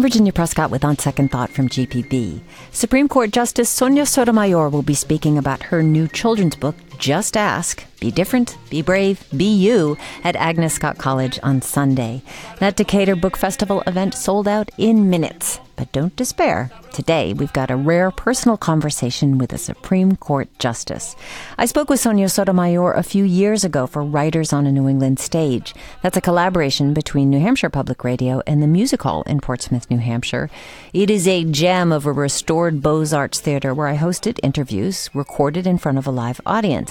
I'm Virginia Prescott with On Second Thought from GPB. Supreme Court Justice Sonia Sotomayor will be speaking about her new children's book, Just Ask Be Different, Be Brave, Be You, at Agnes Scott College on Sunday. That Decatur Book Festival event sold out in minutes. But don't despair. Today, we've got a rare personal conversation with a Supreme Court justice. I spoke with Sonia Sotomayor a few years ago for Writers on a New England Stage. That's a collaboration between New Hampshire Public Radio and the Music Hall in Portsmouth, New Hampshire. It is a gem of a restored Beaux Arts theater where I hosted interviews recorded in front of a live audience.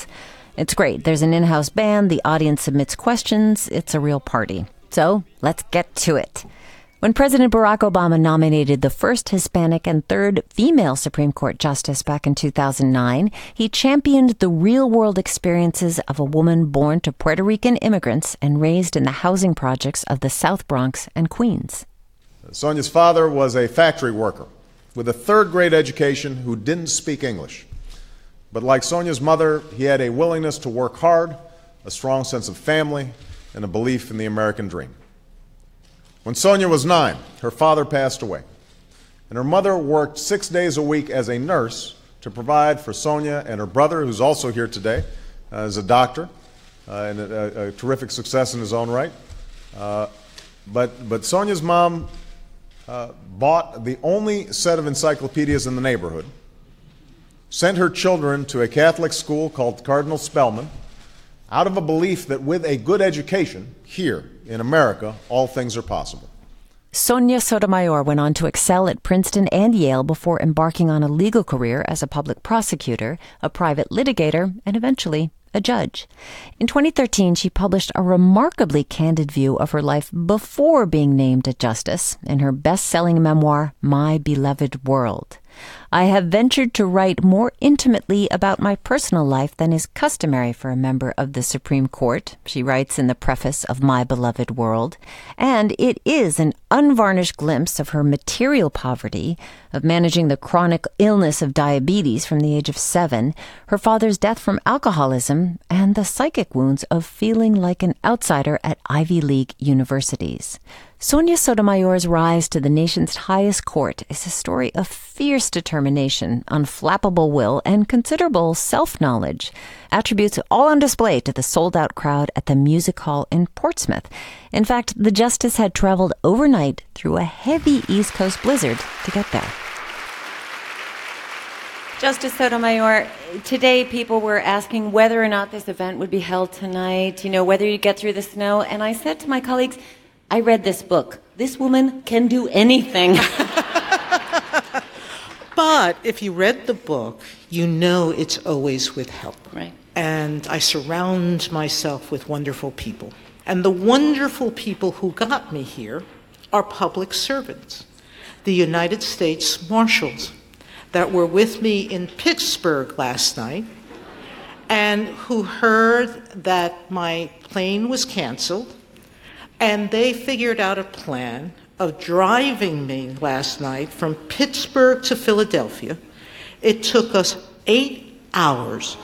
It's great. There's an in house band, the audience submits questions, it's a real party. So let's get to it. When President Barack Obama nominated the first Hispanic and third female Supreme Court justice back in 2009, he championed the real world experiences of a woman born to Puerto Rican immigrants and raised in the housing projects of the South Bronx and Queens. Sonia's father was a factory worker with a third grade education who didn't speak English. But like Sonia's mother, he had a willingness to work hard, a strong sense of family, and a belief in the American dream. When Sonia was nine, her father passed away, and her mother worked six days a week as a nurse to provide for Sonia and her brother, who's also here today, uh, as a doctor uh, and a, a, terrific success in his own right. Uh, but, but Sonia's mom uh, bought the only set of encyclopedias in the neighborhood, sent her children to a Catholic school called Cardinal Spellman, out of a belief that with a good education here in America, all things are possible. Sonia Sotomayor went on to excel at Princeton and Yale before embarking on a legal career as a public prosecutor, a private litigator, and eventually a judge. In 2013, she published a remarkably candid view of her life before being named a justice in her best selling memoir, My Beloved World. I have ventured to write more intimately about my personal life than is customary for a member of the Supreme Court, she writes in the preface of My Beloved World, and it is an unvarnished glimpse of her material poverty, of managing the chronic illness of diabetes from the age of seven, her father's death from alcoholism, and the psychic wounds of feeling like an outsider at Ivy League universities. Sonia Sotomayor's rise to the nation's highest court is a story of fierce determination, unflappable will, and considerable self knowledge, attributes all on display to the sold out crowd at the Music Hall in Portsmouth. In fact, the Justice had traveled overnight through a heavy East Coast blizzard to get there. Justice Sotomayor, today people were asking whether or not this event would be held tonight, you know, whether you get through the snow. And I said to my colleagues, I read this book. This woman can do anything. but if you read the book, you know it's always with help. Right. And I surround myself with wonderful people. And the wonderful people who got me here are public servants. The United States Marshals that were with me in Pittsburgh last night and who heard that my plane was canceled and they figured out a plan of driving me last night from Pittsburgh to Philadelphia. It took us eight hours.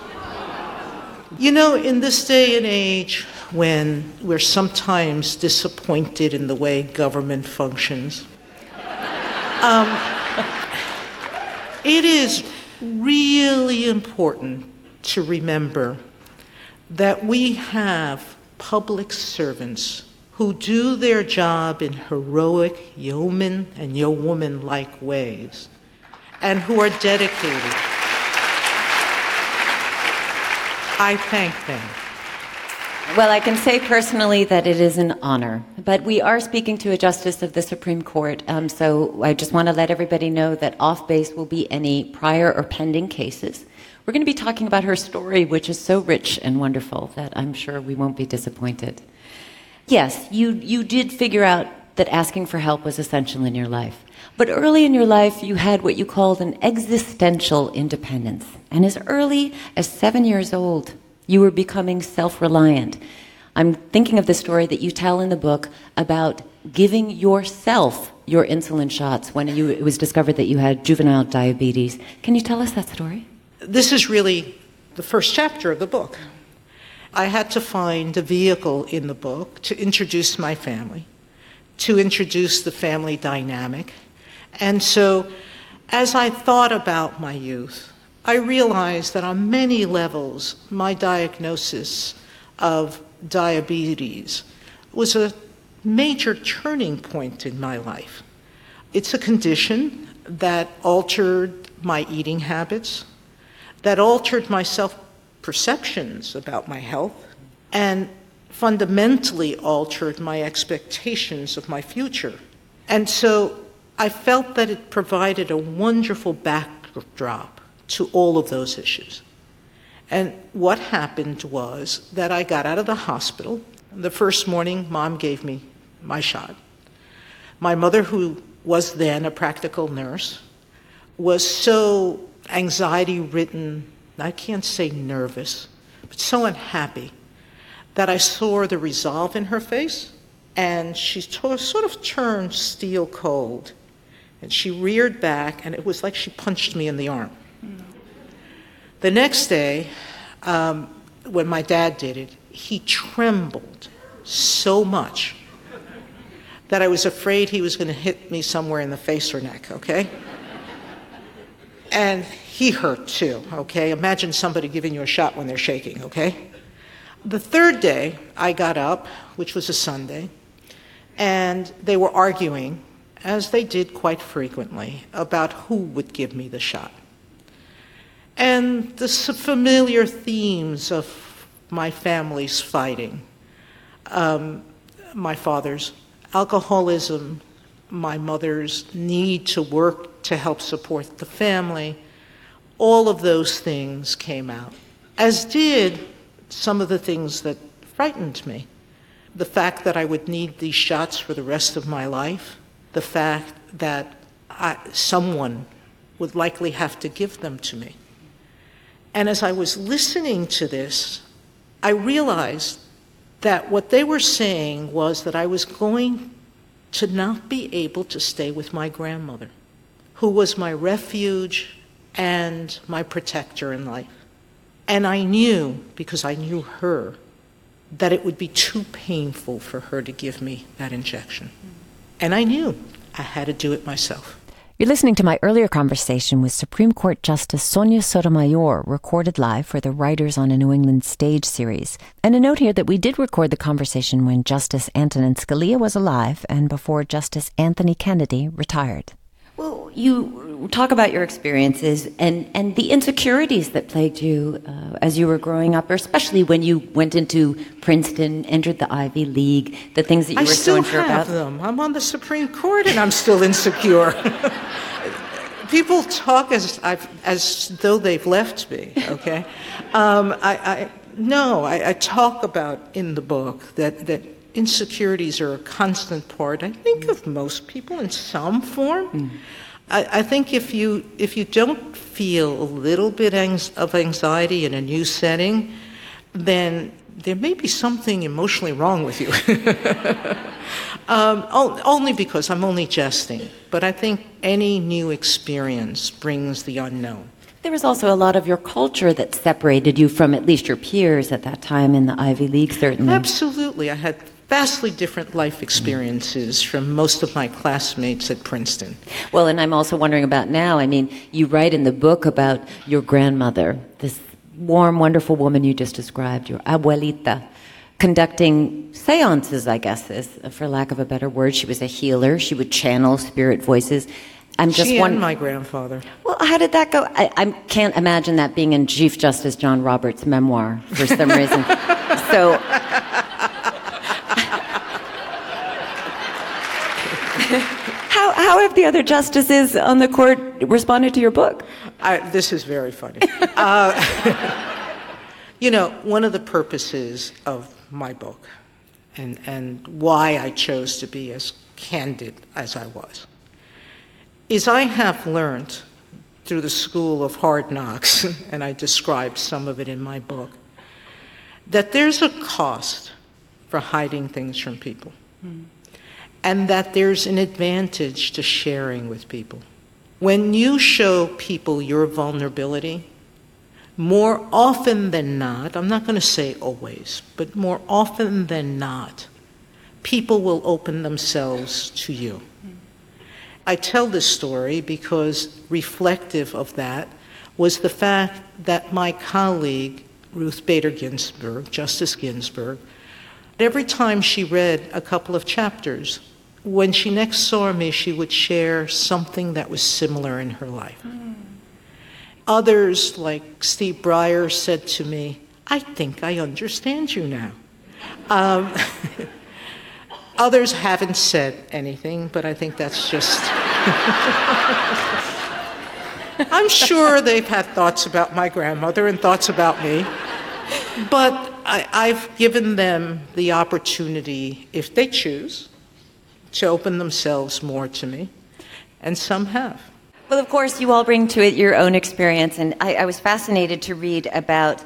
You know, in this day and age when we're sometimes disappointed in the way government functions, um, it is really important to remember that we have public servants who do their job in heroic yeoman and yeowoman like ways, and who are dedicated. I thank them. Well, I can say personally that it is an honor. But we are speaking to a justice of the Supreme Court, um, so I just want to let everybody know that off base will be any prior or pending cases. We're going to be talking about her story, which is so rich and wonderful that I'm sure we won't be disappointed. Yes, you, you did figure out that asking for help was essential in your life. But early in your life, you had what you called an existential independence. And as early as seven years old, you were becoming self reliant. I'm thinking of the story that you tell in the book about giving yourself your insulin shots when you, it was discovered that you had juvenile diabetes. Can you tell us that story? This is really the first chapter of the book. I had to find a vehicle in the book to introduce my family to introduce the family dynamic. And so, as I thought about my youth, I realized that on many levels, my diagnosis of diabetes was a major turning point in my life. It's a condition that altered my eating habits, that altered my self perceptions about my health, and fundamentally altered my expectations of my future. And so I felt that it provided a wonderful backdrop to all of those issues. And what happened was that I got out of the hospital. The first morning, mom gave me my shot. My mother, who was then a practical nurse, was so anxiety ridden, I can't say nervous, but so unhappy that I saw the resolve in her face, and she sort of turned steel cold. And she reared back, and it was like she punched me in the arm. The next day, um, when my dad did it, he trembled so much that I was afraid he was going to hit me somewhere in the face or neck, okay? And he hurt too, okay? Imagine somebody giving you a shot when they're shaking, okay? The third day, I got up, which was a Sunday, and they were arguing, as they did quite frequently, about who would give me the shot. And the familiar themes of my family's fighting um, my father's alcoholism, my mother's need to work to help support the family, all of those things came out, as did some of the things that frightened me. The fact that I would need these shots for the rest of my life, the fact that I, someone would likely have to give them to me. And as I was listening to this, I realized that what they were saying was that I was going to not be able to stay with my grandmother, who was my refuge and my protector in life. And I knew, because I knew her, that it would be too painful for her to give me that injection. And I knew I had to do it myself. You're listening to my earlier conversation with Supreme Court Justice Sonia Sotomayor, recorded live for the Writers on a New England Stage series. And a note here that we did record the conversation when Justice Antonin Scalia was alive and before Justice Anthony Kennedy retired. Well, you talk about your experiences and, and the insecurities that plagued you uh, as you were growing up, or especially when you went into Princeton, entered the Ivy League, the things that you I were so unsure about. them. I'm on the Supreme Court and I'm still insecure. People talk as, I've, as though they've left me, okay? Um, I, I, no, I, I talk about in the book that, that insecurities are a constant part, I think, of most people in some form. Mm. I, I, think if you, if you don't feel a little bit of anxiety in a new setting, then there may be something emotionally wrong with you. um, only because I'm only jesting, but I think any new experience brings the unknown. There was also a lot of your culture that separated you from at least your peers at that time in the Ivy League, certainly. Absolutely. I had vastly different life experiences from most of my classmates at Princeton. Well, and I'm also wondering about now. I mean, you write in the book about your grandmother, this warm, wonderful woman you just described, your abuelita, conducting seances, I guess, is, for lack of a better word. She was a healer. She would channel spirit voices. I'm just she one. my grandfather. Well, how did that go? I, I, can't imagine that being in Chief Justice John Roberts' memoir for some reason. so how, have the other justices on the court responded to your book? I, this is very funny. uh, you know, one of the purposes of my book and, and why I chose to be as candid as I was is I have learned through the school of hard knocks, and I described some of it in my book, that there's a cost for hiding things from people. Mm and that there's an advantage to sharing with people. When you show people your vulnerability, more often than not, I'm not going to say always, but more often than not, people will open themselves to you. I tell this story because reflective of that was the fact that my colleague, Ruth Bader Ginsburg, Justice Ginsburg, every time she read a couple of chapters, when she next saw me, she would share something that was similar in her life. Mm. Others, like Steve Breyer, said to me, I think I understand you now. Um, others haven't said anything, but I think that's just. I'm sure they've had thoughts about my grandmother and thoughts about me, but I, have given them the opportunity, if they choose, to open themselves more to me, and some have. Well, of course, you all bring to it your own experience, and I, I was fascinated to read about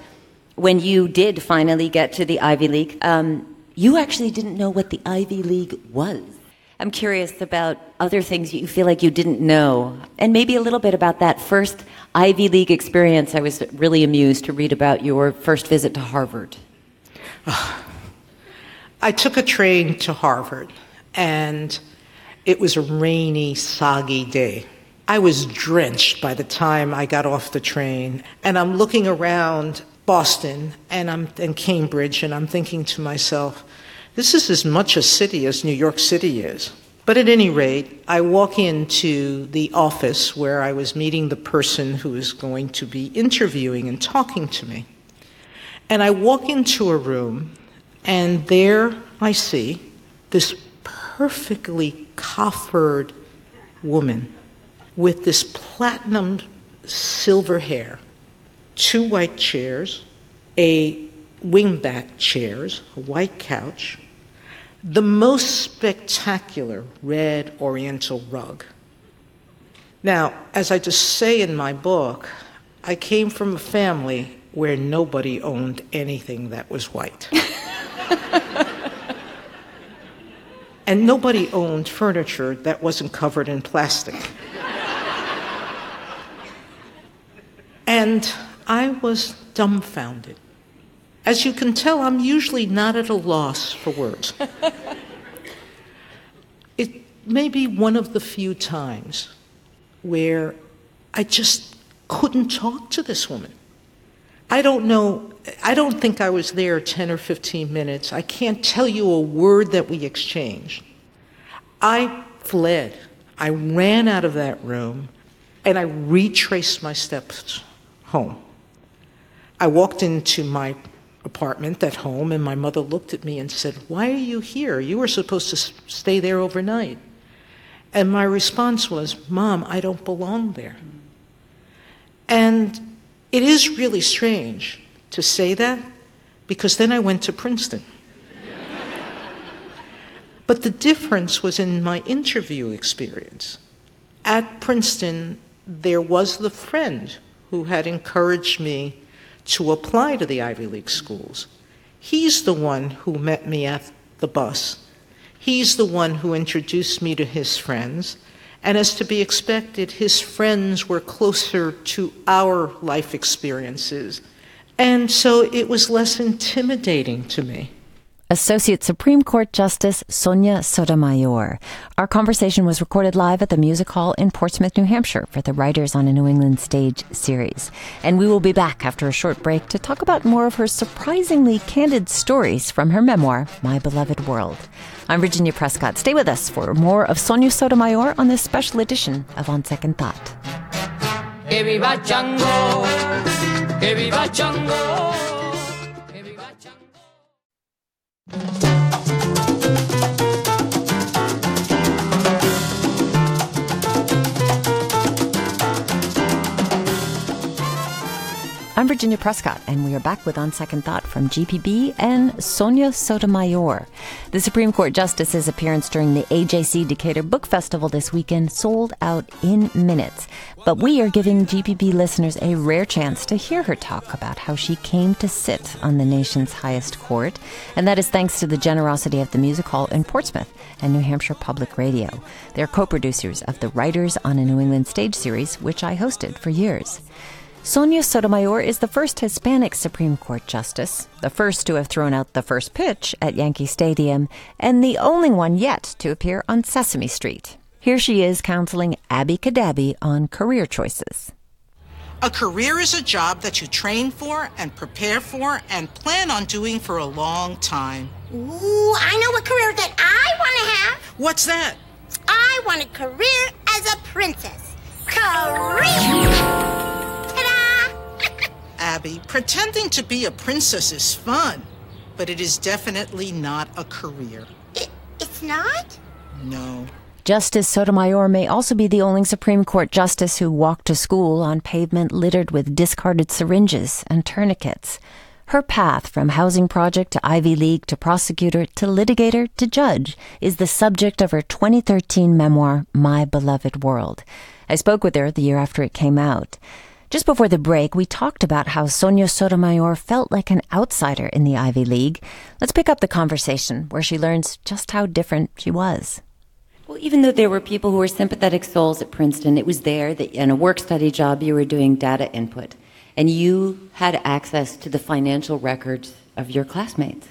when you did finally get to the Ivy League. Um, you actually didn't know what the Ivy League was. I'm curious about other things you feel like you didn't know, and maybe a little bit about that first Ivy League experience. I was really amused to read about your first visit to Harvard. I took a train to Harvard, and it was a rainy, soggy day. I was drenched by the time I got off the train, and I'm looking around Boston and I'm in Cambridge, and I'm thinking to myself, this is as much a city as New York City is. But at any rate, I walk into the office where I was meeting the person who is going to be interviewing and talking to me. And I walk into a room, and there I see this perfectly coffered woman with this platinum silver hair, two white chairs, a wingback chairs, a white couch, the most spectacular red oriental rug. Now, as I just say in my book, I came from a family where nobody owned anything that was white. and nobody owned furniture that wasn't covered in plastic. And I was dumbfounded. As you can tell, I'm usually not at a loss for words. it may be one of the few times where I just couldn't talk to this woman. I don't know, I don't think I was there 10 or 15 minutes. I can't tell you a word that we exchanged. I fled. I ran out of that room and I retraced my steps home. I walked into my apartment at home, and my mother looked at me and said, Why are you here? You were supposed to stay there overnight. And my response was, Mom, I don't belong there. And it is really strange to say that because then I went to Princeton. but the difference was in my interview experience. At Princeton, there was the friend who had encouraged me to apply to the Ivy League schools. He's the one who met me at the bus. He's the one who introduced me to his friends. And as to be expected, his friends were closer to our life experiences. And so it was less intimidating to me. Associate Supreme Court Justice Sonia Sotomayor. Our conversation was recorded live at the Music Hall in Portsmouth, New Hampshire for the Writers on a New England Stage series. And we will be back after a short break to talk about more of her surprisingly candid stories from her memoir, My Beloved World. I'm Virginia Prescott. Stay with us for more of Sonia Sotomayor on this special edition of On Second Thought. Que viva Chango, que viva Chango. Thank you. I'm Virginia Prescott, and we are back with On Second Thought from GPB and Sonia Sotomayor. The Supreme Court Justice's appearance during the AJC Decatur Book Festival this weekend sold out in minutes. But we are giving GPB listeners a rare chance to hear her talk about how she came to sit on the nation's highest court, and that is thanks to the generosity of the Music Hall in Portsmouth and New Hampshire Public Radio. They're co producers of the Writers on a New England Stage series, which I hosted for years. Sonia Sotomayor is the first Hispanic Supreme Court justice, the first to have thrown out the first pitch at Yankee Stadium, and the only one yet to appear on Sesame Street. Here she is counseling Abby Cadabby on career choices. A career is a job that you train for and prepare for and plan on doing for a long time. Ooh, I know a career that I want to have. What's that? I want a career as a princess. Career! Abby, pretending to be a princess is fun, but it is definitely not a career. It, it's not? No. Justice Sotomayor may also be the only Supreme Court justice who walked to school on pavement littered with discarded syringes and tourniquets. Her path from housing project to Ivy League to prosecutor to litigator to judge is the subject of her 2013 memoir, My Beloved World. I spoke with her the year after it came out. Just before the break, we talked about how Sonia Sotomayor felt like an outsider in the Ivy League. Let's pick up the conversation where she learns just how different she was. Well, even though there were people who were sympathetic souls at Princeton, it was there that in a work study job you were doing data input, and you had access to the financial records of your classmates.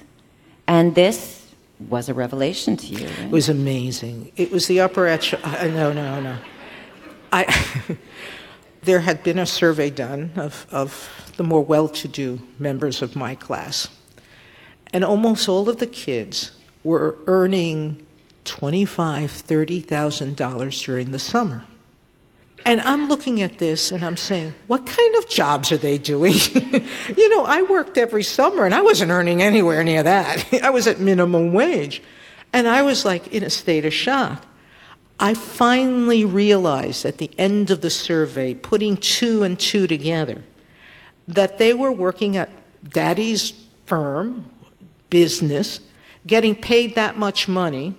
And this was a revelation to you. Right? It was amazing. It was the upper echelon. Uh, no, no, no. I. there had been a survey done of, of the more well to do members of my class, and almost all of the kids were earning $25,000, $30,000 during the summer. And I'm looking at this and I'm saying, what kind of jobs are they doing? you know, I worked every summer and I wasn't earning anywhere near that. I was at minimum wage. And I was like in a state of shock. I finally realized at the end of the survey, putting two and two together, that they were working at daddy's firm, business, getting paid that much money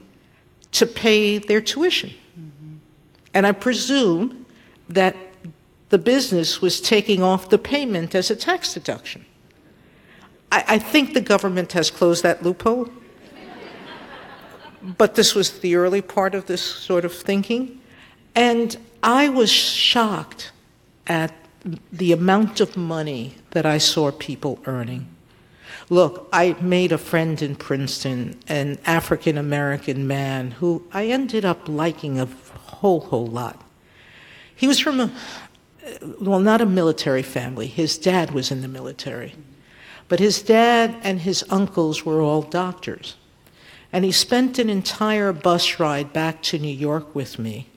to pay their tuition. Mm-hmm. And I presume that the business was taking off the payment as a tax deduction. I, I think the government has closed that loophole but this was the early part of this sort of thinking. And I was shocked at the amount of money that I saw people earning. Look, I made a friend in Princeton, an African American man who I ended up liking a whole, whole lot. He was from a, well, not a military family. His dad was in the military. But his dad and his uncles were all doctors. And he spent an entire bus ride back to New York with me,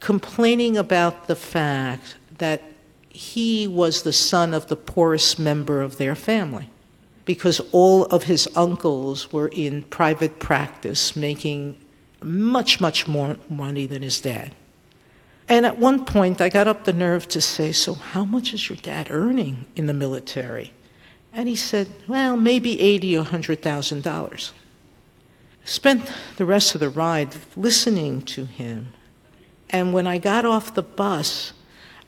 complaining about the fact that he was the son of the poorest member of their family because all of his uncles were in private practice making much, much more money than his dad. And at one point, I got up the nerve to say, So, how much is your dad earning in the military? And he said, Well, maybe eighty or hundred thousand dollars spent the rest of the ride listening to him. And when I got off the bus,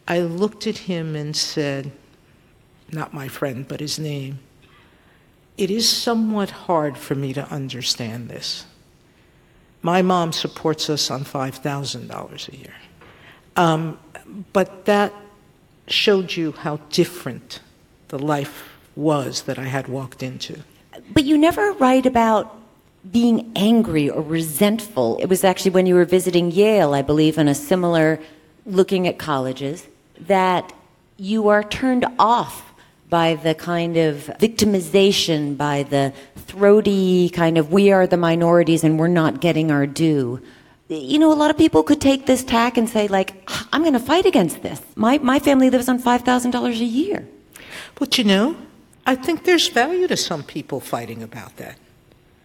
I looked at him and said, not my friend, but his name, it is somewhat hard for me to understand this. My mom supports us on $5,000 a year. Um, but that showed you how different the life was that I had walked into. But you never write about being angry or resentful. It was actually when you were visiting Yale, I believe, in a similar looking at colleges, that you are turned off by the kind of victimization, by the throaty kind of we are the minorities and we're not getting our due. You know, a lot of people could take this tack and say, like, ah, I'm going to fight against this. My, my family lives on $5,000 a year. But you know, I think there's value to some people fighting about that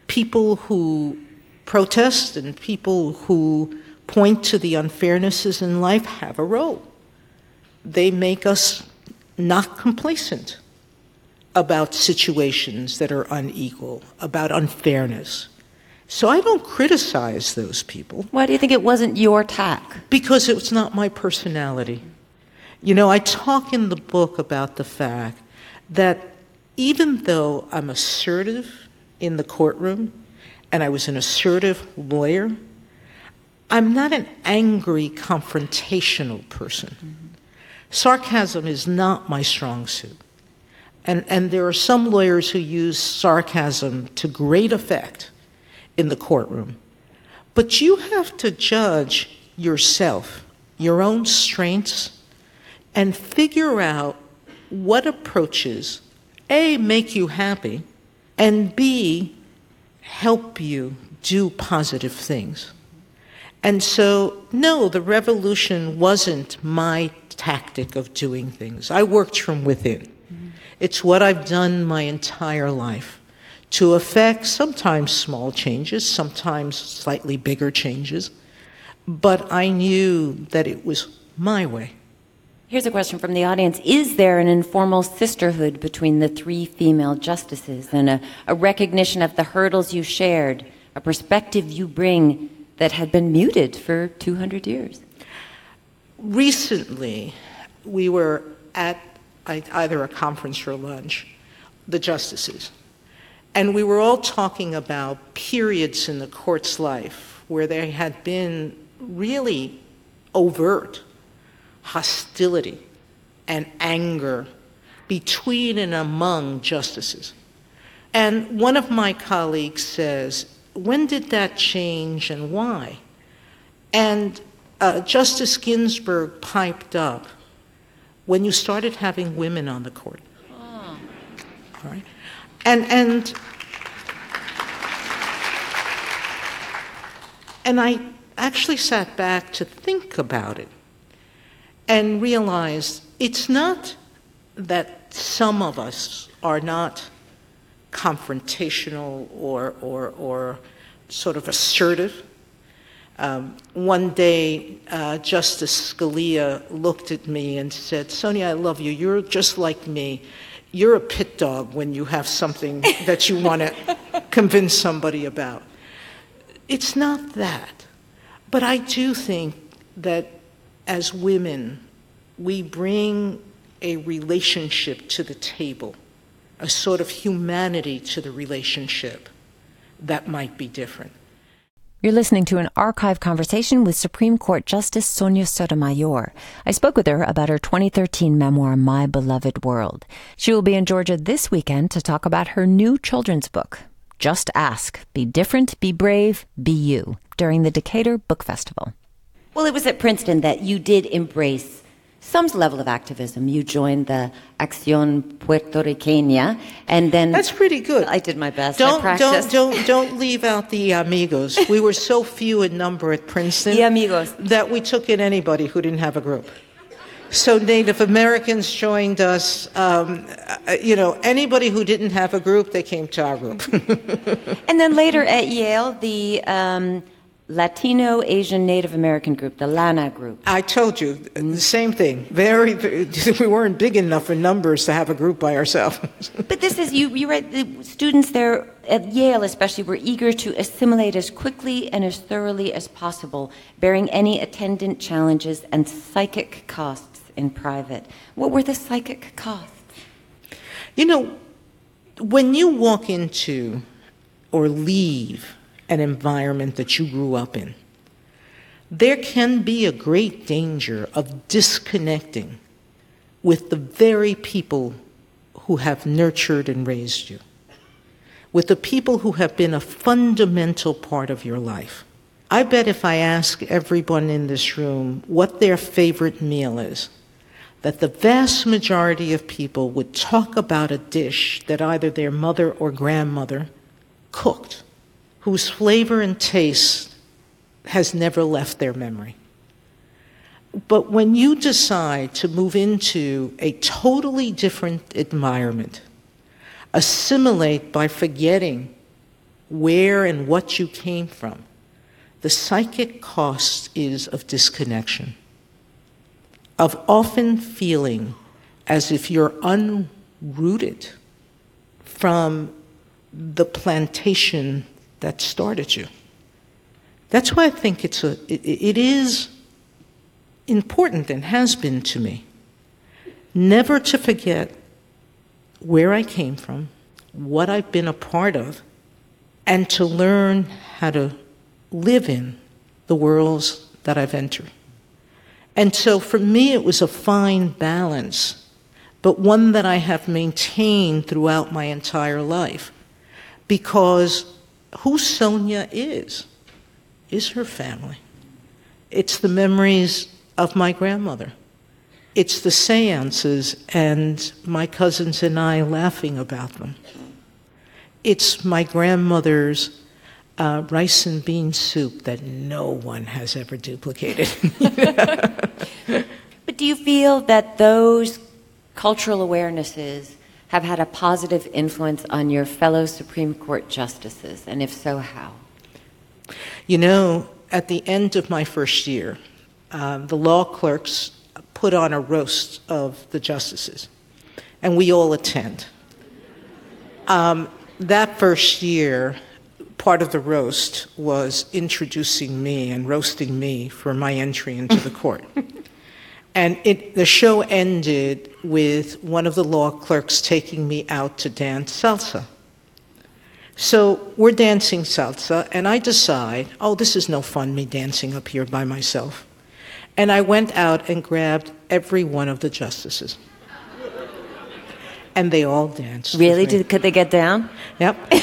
people who protest and people who point to the unfairnesses in life have a role. They make us not complacent about situations that are unequal, about unfairness. So I don't criticize those people. Why do you think it wasn't your tack? Because it's not my personality. You know, I talk in the book about the fact that even though I'm assertive in the courtroom and I was an assertive lawyer, I'm not an angry, confrontational person. Mm-hmm. Sarcasm is not my strong suit. And, and there are some lawyers who use sarcasm to great effect in the courtroom. But you have to judge yourself, your own strengths, and figure out what approaches, A, make you happy, and B, help you do positive things. And so, no, the revolution wasn't my tactic of doing things. I worked from within. It's what I've done my entire life to affect sometimes small changes, sometimes slightly bigger changes. But I knew that it was my way. Here's a question from the audience Is there an informal sisterhood between the three female justices and a, a recognition of the hurdles you shared, a perspective you bring that had been muted for 200 years? Recently, we were at either a conference or lunch, the justices, and we were all talking about periods in the court's life where there had been really overt hostility and anger between and among justices. And one of my colleagues says, When did that change and why? And uh, Justice Ginsburg piped up when you started having women on the court. Oh. All right? And, and, and I actually sat back to think about it and realize it's not that some of us are not confrontational or, or, or sort of assertive. Um, one day, uh, Justice Scalia looked at me and said, Sonia, I love you. You're just like me. You're a pit dog when you have something that you want to convince somebody about. It's not that. But I do think that as women, we bring a relationship to the table, a sort of humanity to the relationship that might be different. You're listening to an archive conversation with Supreme Court Justice Sonia Sotomayor. I spoke with her about her 2013 memoir, My Beloved World. She will be in Georgia this weekend to talk about her new children's book, Just Ask Be Different, Be Brave, Be You, during the Decatur Book Festival. Well, it was at Princeton that you did embrace some level of activism. You joined the Acción Puertorriqueña, and then that's pretty good. I did my best. Don't don't don't don't leave out the amigos. We were so few in number at Princeton. The amigos that we took in anybody who didn't have a group. So Native Americans joined us. Um, uh, you know, anybody who didn't have a group, they came to our group. and then later at Yale, the um, Latino Asian Native American group, the LANA group. I told you the same thing. Very, we weren't big enough in numbers to have a group by ourselves. but this is you. You the students there at Yale, especially, were eager to assimilate as quickly and as thoroughly as possible, bearing any attendant challenges and psychic costs in private. What were the psychic costs? You know, when you walk into or leave an environment that you grew up in. There can be a great danger of disconnecting with the very people who have nurtured and raised you, with the people who have been a fundamental part of your life. I bet if I ask everyone in this room what their favorite meal is, that the vast majority of people would talk about a dish that either their mother or grandmother cooked whose flavor and taste has never left their memory. But when you decide to move into a totally different environment, assimilate by forgetting where and what you came from, the psychic cost is of disconnection, of often feeling as if you're unrooted from the plantation that started you. That's why I think it's a, it, it is important and has been to me never to forget where I came from, what I've been a part of, and to learn how to live in the worlds that I've entered. And so for me, it was a fine balance, but one that I have maintained throughout my entire life. Because who Sonia is, is her family. It's the memories of my grandmother. It's the seances and my cousins and I laughing about them. It's my grandmother's uh, rice and bean soup that no one has ever duplicated. but do you feel that those cultural awarenesses have had a positive influence on your fellow Supreme Court justices? And if so, how? You know, at the end of my first year, um, the law clerks put on a roast of the justices, and we all attend. Um, that first year, part of the roast was introducing me and roasting me for my entry into the court. And it, the show ended with one of the law clerks taking me out to dance salsa. So we're dancing salsa, and I decide, oh, this is no fun, me dancing up here by myself. And I went out and grabbed every one of the justices. And they all danced. Really? Did, could they get down? Yep.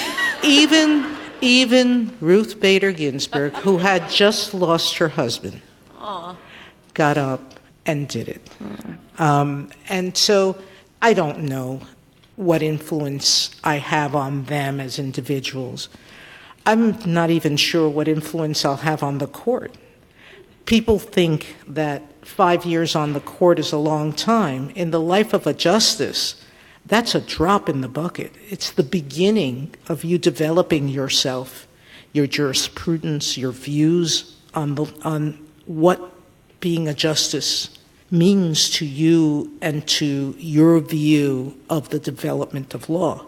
even, even Ruth Bader Ginsburg, who had just lost her husband, Aww. got up and did it. Um, and so I don't know what influence I have on them as individuals. I'm not even sure what influence I'll have on the court. People think that five years on the court is a long time. In the life of a justice, that's a drop in the bucket. It's the beginning of you developing yourself, your jurisprudence, your views on, the, on what being a justice means to you and to your view of the development of law.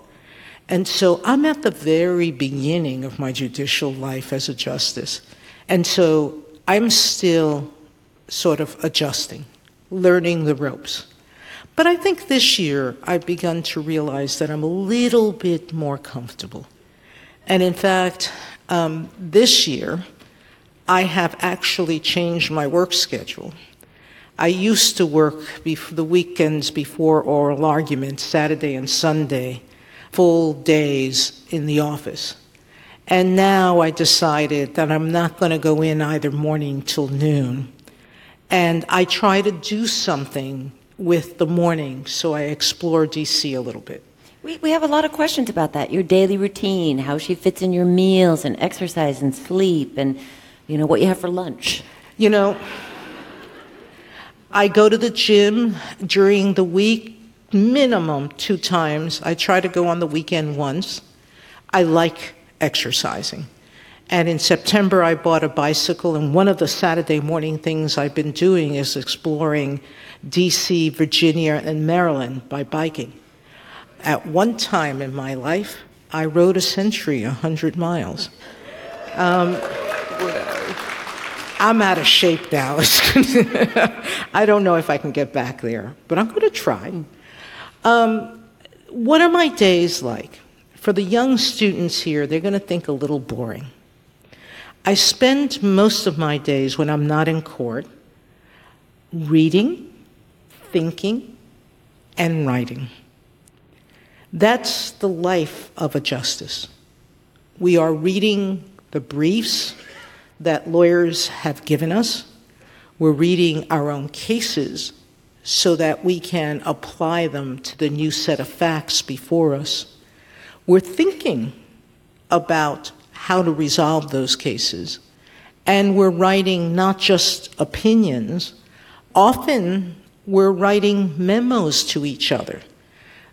And so I'm at the very beginning of my judicial life as a justice. And so I'm still sort of adjusting, learning the ropes. But I think this year I've begun to realize that I'm a little bit more comfortable. And in fact, um, this year I have actually changed my work schedule. I used to work the weekends before oral arguments, Saturday and Sunday, full days in the office. And now I decided that I'm not going to go in either morning till noon. And I try to do something with the morning, so I explore DC a little bit. We, we have a lot of questions about that your daily routine, how she fits in your meals and exercise and sleep, and you know what you have for lunch. You know, I go to the gym during the week, minimum two times. I try to go on the weekend once. I like exercising. And in September, I bought a bicycle, and one of the Saturday morning things I've been doing is exploring DC, Virginia, and Maryland by biking. At one time in my life, I rode a century, 100 miles. Um, I'm out of shape now. I don't know if I can get back there, but I'm going to try. Um, what are my days like? For the young students here, they're going to think a little boring. I spend most of my days when I'm not in court reading, thinking, and writing. That's the life of a justice. We are reading the briefs that lawyers have given us. We're reading our own cases so that we can apply them to the new set of facts before us. We're thinking about how to resolve those cases. And we're writing not just opinions, often we're writing memos to each other.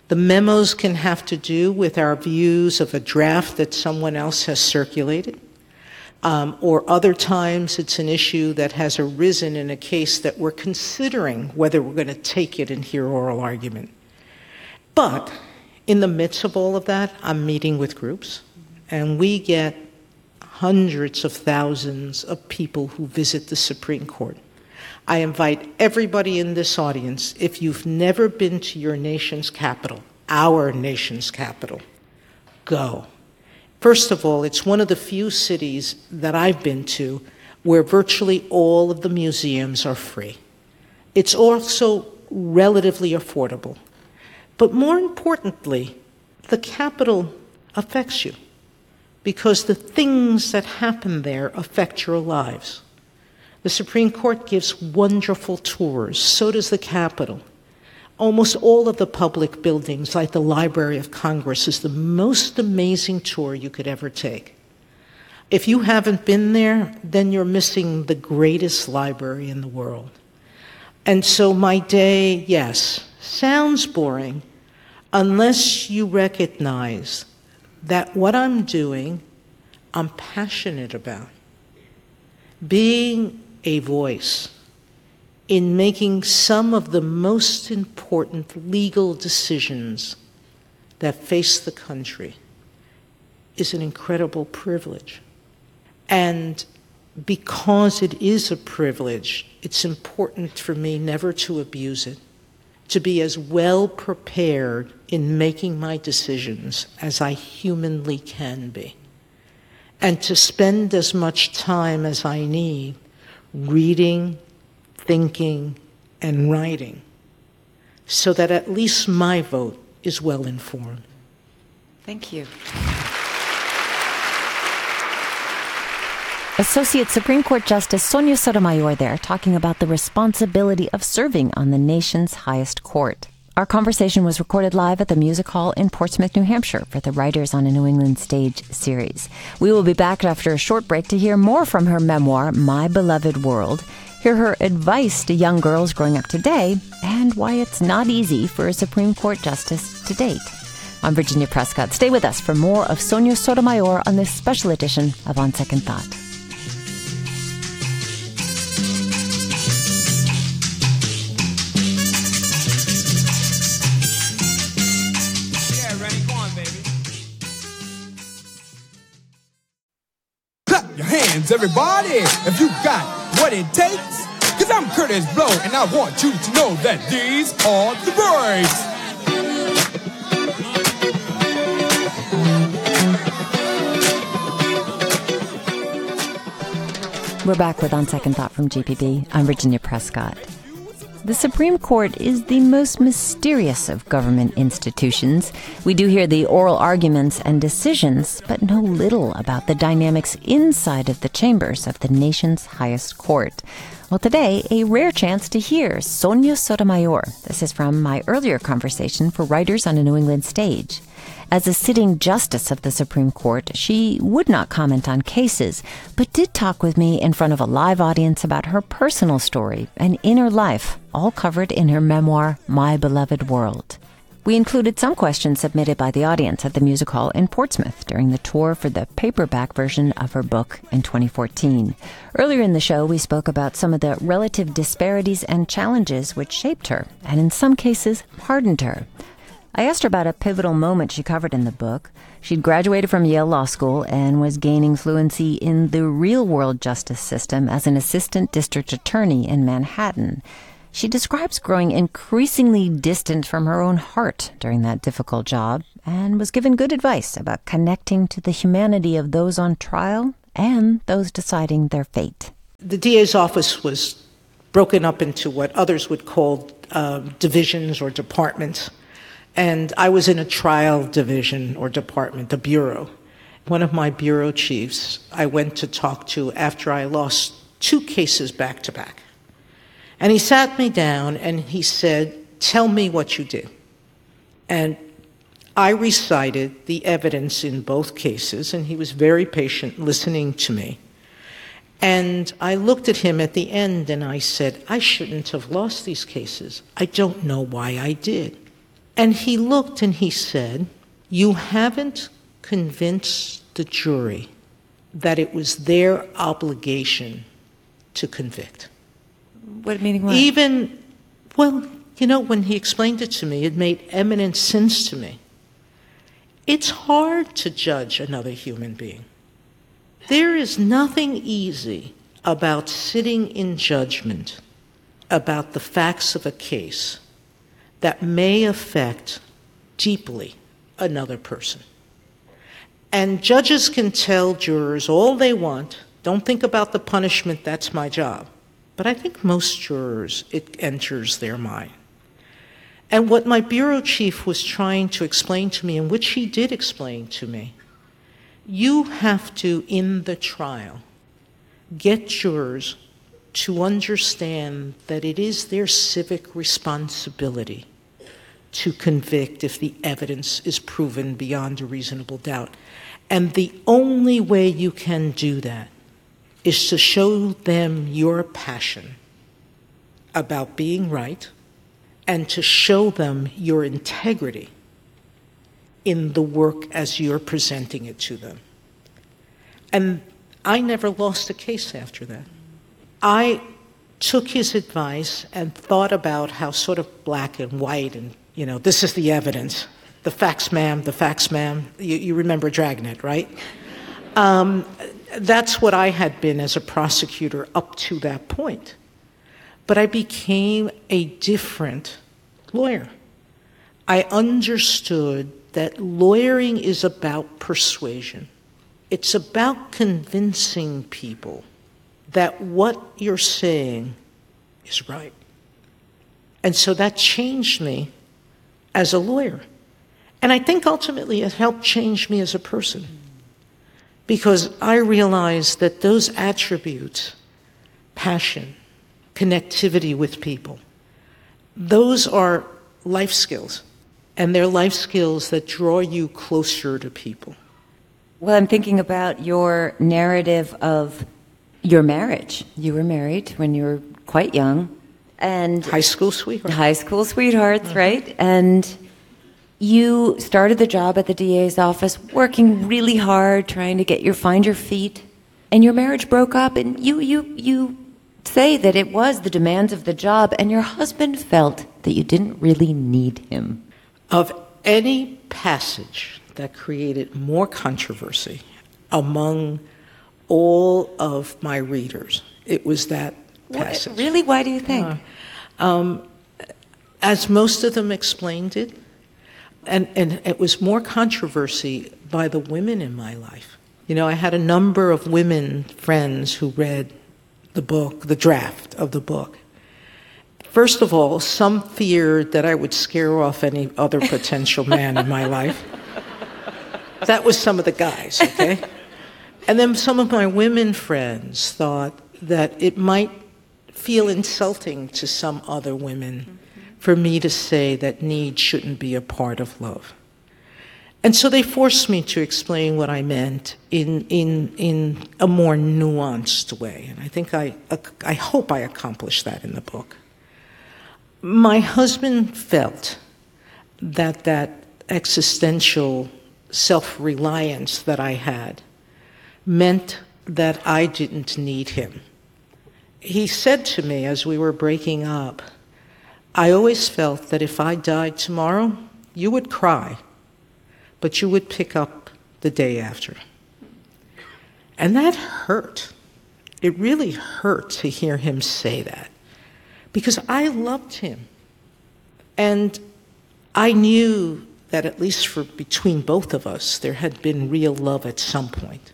The memos can have to do with our views of a draft that someone else has circulated. Um, or other times it's an issue that has arisen in a case that we're considering whether we're going to take it and hear oral argument. But in the midst of all of that, I'm meeting with groups, and we get hundreds of thousands of people who visit the Supreme Court. I invite everybody in this audience, if you've never been to your nation's capital, our nation's capital, go. First of all, it's one of the few cities that I've been to where virtually all of the museums are free. It's also relatively affordable. But more importantly, the capital affects you because the things that happen there affect your lives. The Supreme Court gives wonderful tours, so does the Capitol. Almost all of the public buildings, like the Library of Congress, is the most amazing tour you could ever take. If you haven't been there, then you're missing the greatest library in the world. And so my day, yes, sounds boring unless you recognize that what I'm doing, I'm passionate about. Being a voice in making some of the most important legal decisions that face the country is an incredible privilege. And because it is a privilege, it's important for me never to abuse it, to be as well prepared in making my decisions as I humanly can be, and to spend as much time as I need reading, thinking, and writing, so that at least my vote is well informed. Thank you. Associate Supreme Court Justice Sonia Sotomayor there talking about the responsibility of serving on the nation's highest court. Our conversation was recorded live at the Music Hall in Portsmouth, New Hampshire for the Writers on a New England Stage series. We will be back after a short break to hear more from her memoir, My Beloved World, hear her advice to young girls growing up today, and why it's not easy for a Supreme Court justice to date. I'm Virginia Prescott. Stay with us for more of Sonia Sotomayor on this special edition of On Second Thought. Clap your hands, everybody, if you got what it takes. Cause I'm Kurtis Blow, and I want you to know that these are the breaks. We're back with On Second Thought from GPB. I'm Virginia Prescott. The Supreme Court is the most mysterious of government institutions. We do hear the oral arguments and decisions, but know little about the dynamics inside of the chambers of the nation's highest court. Well, today, a rare chance to hear Sonia Sotomayor. This is from my earlier conversation for Writers on a New England Stage. As a sitting justice of the Supreme Court, she would not comment on cases, but did talk with me in front of a live audience about her personal story and inner life, all covered in her memoir, My Beloved World. We included some questions submitted by the audience at the Music Hall in Portsmouth during the tour for the paperback version of her book in 2014. Earlier in the show, we spoke about some of the relative disparities and challenges which shaped her, and in some cases, hardened her. I asked her about a pivotal moment she covered in the book. She'd graduated from Yale Law School and was gaining fluency in the real world justice system as an assistant district attorney in Manhattan. She describes growing increasingly distant from her own heart during that difficult job and was given good advice about connecting to the humanity of those on trial and those deciding their fate. The DA's office was broken up into what others would call uh, divisions or departments. And I was in a trial division or department, the bureau. One of my bureau chiefs I went to talk to after I lost two cases back to back. And he sat me down and he said, Tell me what you did. And I recited the evidence in both cases, and he was very patient listening to me. And I looked at him at the end and I said, I shouldn't have lost these cases. I don't know why I did. And he looked and he said, You haven't convinced the jury that it was their obligation to convict. What meaning what? Even, well, you know, when he explained it to me, it made eminent sense to me. It's hard to judge another human being. There is nothing easy about sitting in judgment about the facts of a case that may affect deeply another person. And judges can tell jurors all they want don't think about the punishment, that's my job. but I think most jurors, it enters their mind. And what my bureau chief was trying to explain to me, and which he did explain to me, you have to, in the trial, get jurors to understand that it is their civic responsibility to convict if the evidence is proven beyond a reasonable doubt. And the only way you can do that is to show them your passion about being right and to show them your integrity in the work as you're presenting it to them. And I never lost a case after that. I took his advice and thought about how sort of black and white and, you know, this is the evidence. The facts, ma'am, the facts, ma'am. You, you remember Dragnet, right? Um, that's what I had been as a prosecutor up to that point. But I became a different lawyer. I understood that lawyering is about persuasion. It's about convincing people that what you're saying is right. And so that changed me as a lawyer. And I think ultimately it helped change me as a person because I realized that those attributes, passion, connectivity with people, those are life skills. And they're life skills that draw you closer to people. Well, I'm thinking about your narrative of your marriage. You were married when you were quite young. And high school sweethearts. High school sweethearts, mm-hmm. right? And you started the job at the DA's office, working really hard, trying to get your find your feet, and your marriage broke up. And you you you say that it was the demands of the job, and your husband felt that you didn't really need him. Of any passage that created more controversy among all of my readers, it was that passage. What, really? Why do you think? Uh, um, as most of them explained it, and, and it was more controversy by the women in my life. You know, I had a number of women friends who read the book, the draft of the book. First of all, some feared that I would scare off any other potential man in my life. That was some of the guys, okay? And then some of my women friends thought that it might feel insulting to some other women mm-hmm. for me to say that need shouldn't be a part of love. And so they forced me to explain what I meant in, in, in a more nuanced way. And I think I, I hope I accomplished that in the book. My husband felt that that existential self reliance that I had meant that I didn't need him. He said to me as we were breaking up, I always felt that if I died tomorrow, you would cry, but you would pick up the day after. And that hurt. It really hurt to hear him say that because I loved him. And I knew that at least for between both of us, there had been real love at some point.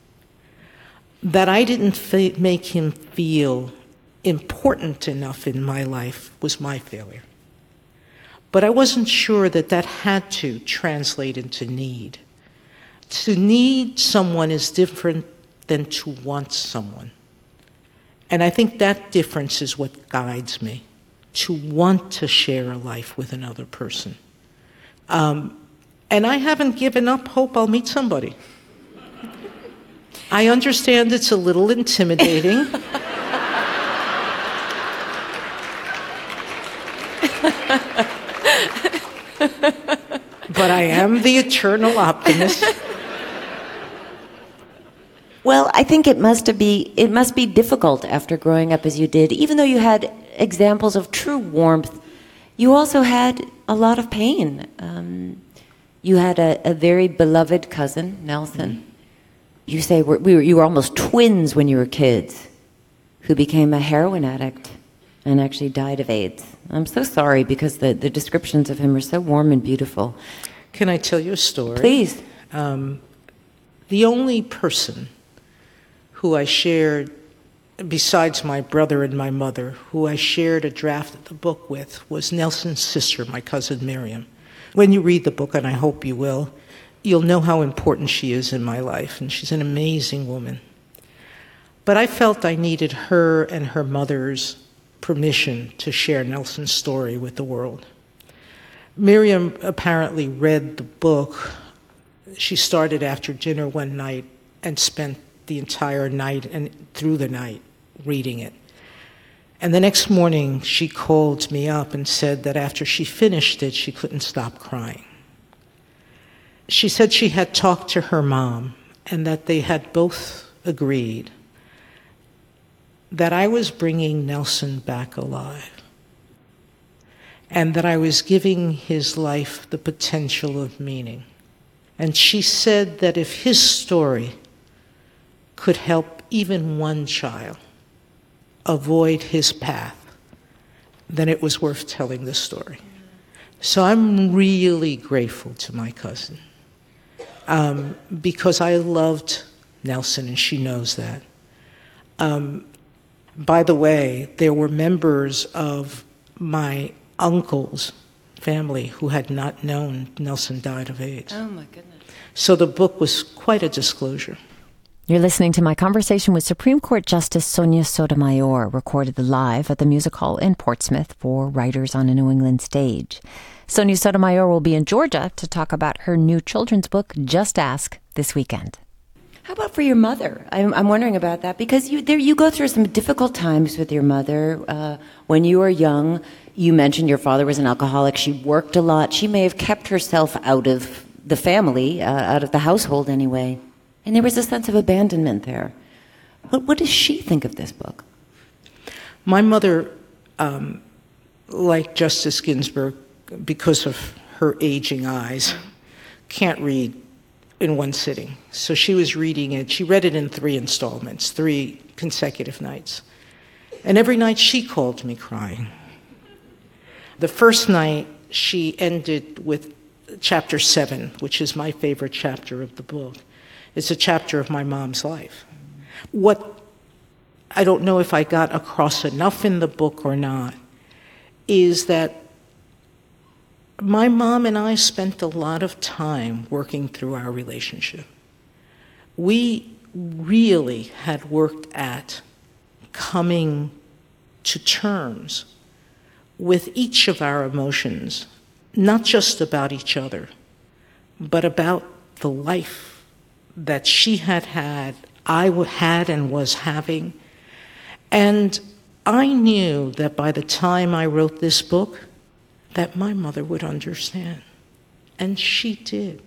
That I didn't make him feel important enough in my life was my failure. But I wasn't sure that that had to translate into need. To need someone is different than to want someone. And I think that difference is what guides me to want to share a life with another person. Um, and I haven't given up hope I'll meet somebody. I understand it's a little intimidating. but I am the eternal optimist. Well, I think it must be it must be difficult after growing up as you did, even though you had examples of true warmth. You also had a lot of pain. Um, you had a, a, very beloved cousin, Nelson. You say we were, you were almost twins when you were kids, who became a heroin addict and actually died of AIDS. I'm so sorry because the, the descriptions of him are so warm and beautiful. Can I tell you a story? Please. Um, the only person who I shared besides my brother and my mother, who I shared a draft of the book with, was Nelson's sister, my cousin Miriam. When you read the book, and I hope you will, you'll know how important she is in my life, and she's an amazing woman. But I felt I needed her and her mother's permission to share Nelson's story with the world. Miriam apparently read the book. She started after dinner one night and spent the entire night and through the night reading it. And the next morning, she called me up and said that after she finished it, she couldn't stop crying. She said she had talked to her mom and that they had both agreed that I was bringing Nelson back alive and that I was giving his life the potential of meaning. And she said that if his story could help even one child avoid his path, then it was worth telling the story. So I'm really grateful to my cousin um, because I loved Nelson, and she knows that. Um, by the way, there were members of my uncle's family who had not known Nelson died of AIDS. Oh, my goodness. So the book was quite a disclosure. You're listening to my conversation with Supreme Court Justice Sonia Sotomayor, recorded live at the Music Hall in Portsmouth for Writers on a New England Stage. Sonia Sotomayor will be in Georgia to talk about her new children's book, Just Ask, this weekend. How about for your mother? I'm, I'm wondering about that because you there you go through some difficult times with your mother uh, when you were young. You mentioned your father was an alcoholic. She worked a lot. She may have kept herself out of the family, uh, out of the household anyway. And there was a sense of abandonment there. What, what does she think of this book? My mother, um, like Justice Ginsburg, because of her aging eyes, can't read in one sitting. So she was reading it. She read it in three installments, three consecutive nights. And every night she called me crying. The first night she ended with chapter seven, which is my favorite chapter of the book. It's a chapter of my mom's life. What I don't know if I got across enough in the book or not is that my mom and I spent a lot of time working through our relationship. We really had worked at coming to terms with each of our emotions, not just about each other, but about the life that she had had, I had and was having. And I knew that by the time I wrote this book, that my mother would understand. And she did.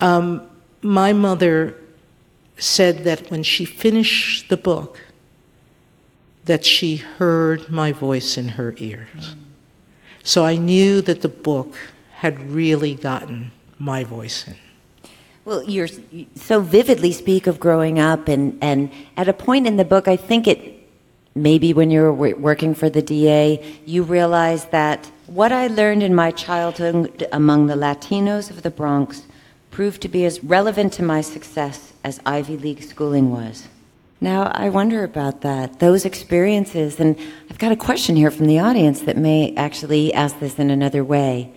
Um, my mother said that when she finished the book, that she heard my voice in her ears. So I knew that the book had really gotten my voice in. Well, you're you so vividly speak of growing up, and, and at a point in the book, I think it maybe when you were working for the DA, you realized that what I learned in my childhood among the Latinos of the Bronx proved to be as relevant to my success as Ivy League schooling was. Now, I wonder about that, those experiences, and I've got a question here from the audience that may actually ask this in another way.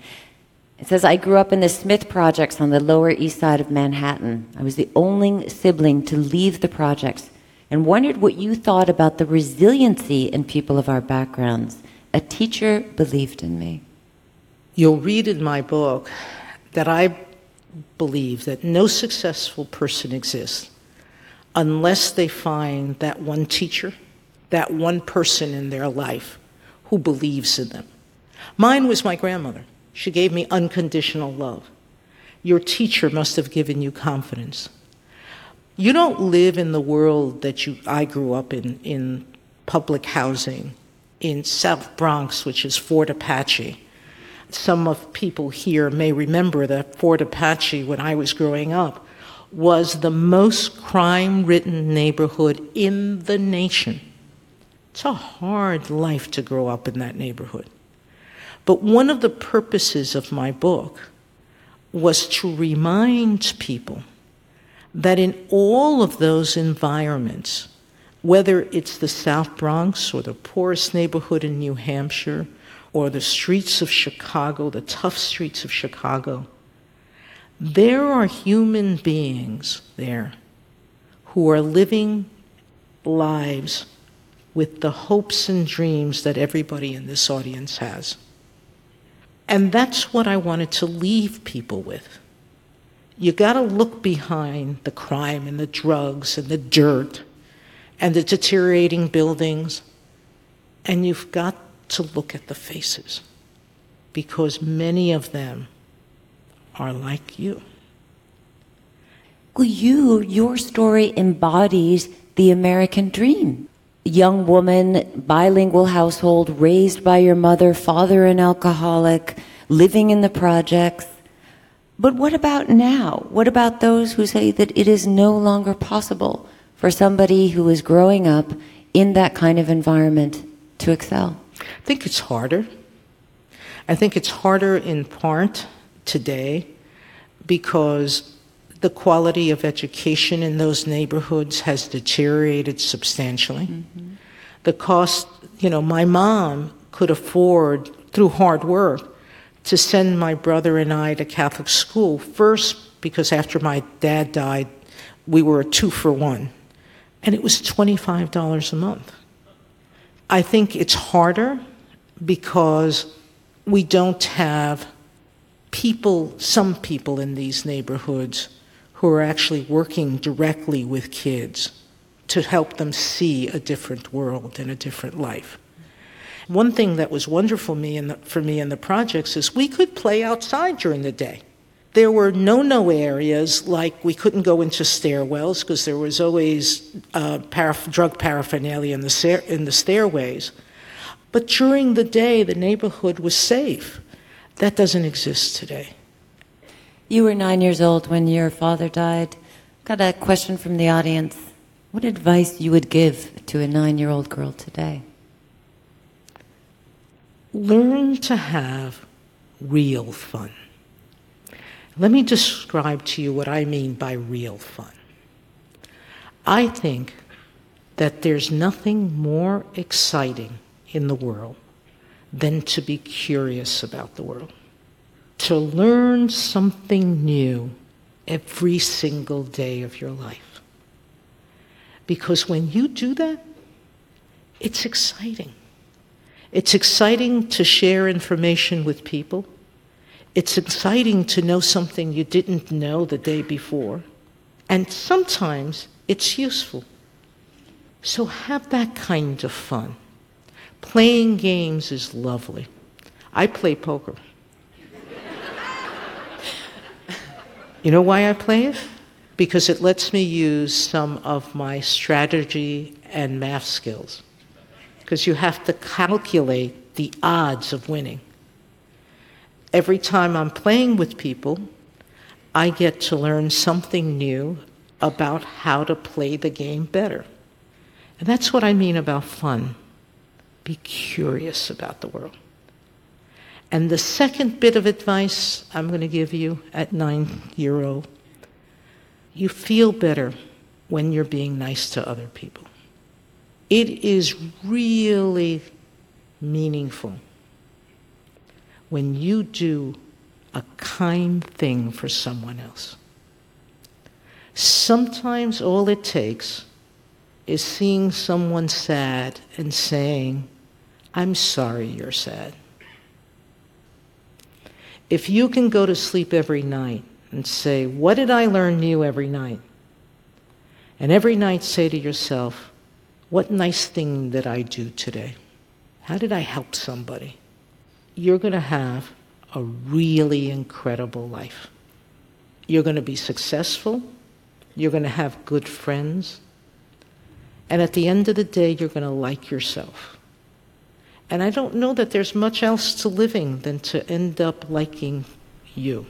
It says, I grew up in the Smith Projects on the Lower East Side of Manhattan. I was the only sibling to leave the projects and wondered what you thought about the resiliency in people of our backgrounds. A teacher believed in me. You'll read in my book that I believe that no successful person exists unless they find that one teacher, that one person in their life who believes in them. Mine was my grandmother. She gave me unconditional love. Your teacher must have given you confidence. You don't live in the world that you, I grew up in, in public housing in South Bronx, which is Fort Apache. Some of people here may remember that Fort Apache, when I was growing up, was the most crime ridden neighborhood in the nation. It's a hard life to grow up in that neighborhood. But one of the purposes of my book was to remind people that in all of those environments, Whether it's the South Bronx or the poorest neighborhood in New Hampshire or the streets of Chicago, the tough streets of Chicago, there are human beings there who are living lives with the hopes and dreams that everybody in this audience has. And that's what I wanted to leave people with. You got to look behind the crime and the drugs and the dirt and the deteriorating buildings, and you've got to look at the faces because many of them are like you. Well, you, your story embodies the American dream. Young woman, bilingual household, raised by your mother, father an alcoholic, living in the projects. But what about now? What about those who say that it is no longer possible for somebody who is growing up in that kind of environment to excel? I think it's harder. I think it's harder in part today because the quality of education in those neighborhoods has deteriorated substantially. Mm-hmm. The cost, you know, my mom could afford, through hard work, to send my brother and I to Catholic school. First, because after my dad died, we were a two for one, and it was $25 a month. I think it's harder because we don't have people, some people in these neighborhoods who are actually working directly with kids to help them see a different world and a different life. One thing that was wonderful me the, for me in the projects is we could play outside during the day. There were no no areas like we couldn't go into stairwells because there was always uh, paraph- drug paraphernalia in the, in the stairways. But during the day, the neighborhood was safe. That doesn't exist today. You were nine years old when your father died. Got a question from the audience. What advice you would give to a nine-year-old girl today? Learn to have real fun. Let me describe to you what I mean by real fun. I think that there's nothing more exciting in the world than to be curious about the world to learn something new every single day of your life. Because when you do that, it's exciting. It's exciting to share information with people. It's exciting to know something you didn't know the day before. And sometimes it's useful. So have that kind of fun. Playing games is lovely. I play poker. You know why I play it? Because it lets me use some of my strategy and math skills. Because you have to calculate the odds of winning. Every time I'm playing with people, I get to learn something new about how to play the game better. And that's what I mean about fun. Be curious about the world. And the second bit of advice I'm going to give you at nine year old you feel better when you're being nice to other people. It is really meaningful when you do a kind thing for someone else. Sometimes all it takes is seeing someone sad and saying, I'm sorry you're sad. If you can go to sleep every night and say, What did I learn new every night? And every night say to yourself, What nice thing did I do today? How did I help somebody? You're going to have a really incredible life. You're going to be successful. You're going to have good friends. And at the end of the day, you're going to like yourself. And I don't know that there's much else to living than to end up liking you.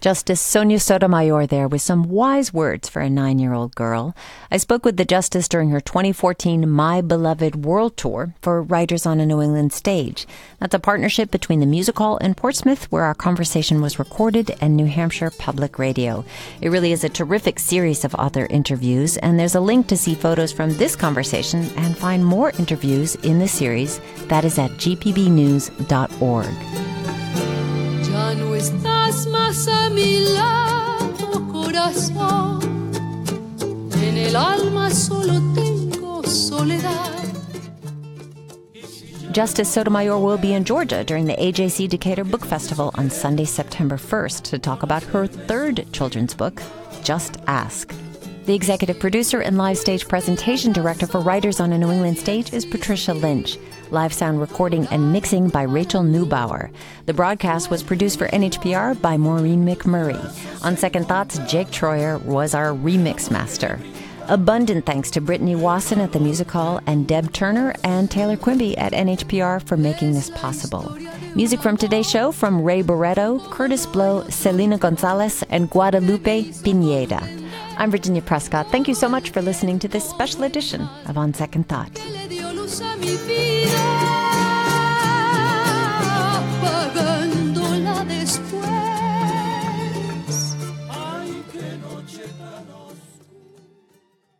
Justice Sonia Sotomayor there with some wise words for a nine year old girl. I spoke with the Justice during her 2014 My Beloved World Tour for Writers on a New England Stage. That's a partnership between the Music Hall in Portsmouth, where our conversation was recorded, and New Hampshire Public Radio. It really is a terrific series of author interviews, and there's a link to see photos from this conversation and find more interviews in the series. That is at gpbnews.org. No estás más a mi lado, corazón. En el alma solo tengo soledad. Justice Sotomayor will be in Georgia during the AJC Decatur Book Festival on Sunday, September 1st to talk about her third children's book, Just Ask. The executive producer and live stage presentation director for Writers on a New England Stage is Patricia Lynch. Live sound recording and mixing by Rachel Neubauer. The broadcast was produced for NHPR by Maureen McMurray. On Second Thoughts, Jake Troyer was our remix master. Abundant thanks to Brittany Wasson at the Music Hall and Deb Turner and Taylor Quimby at NHPR for making this possible. Music from today's show from Ray Barretto, Kurtis Blow, Selena Gonzalez, and Guadalupe Pineda. I'm Virginia Prescott. Thank you so much for listening to this special edition of On Second Thought.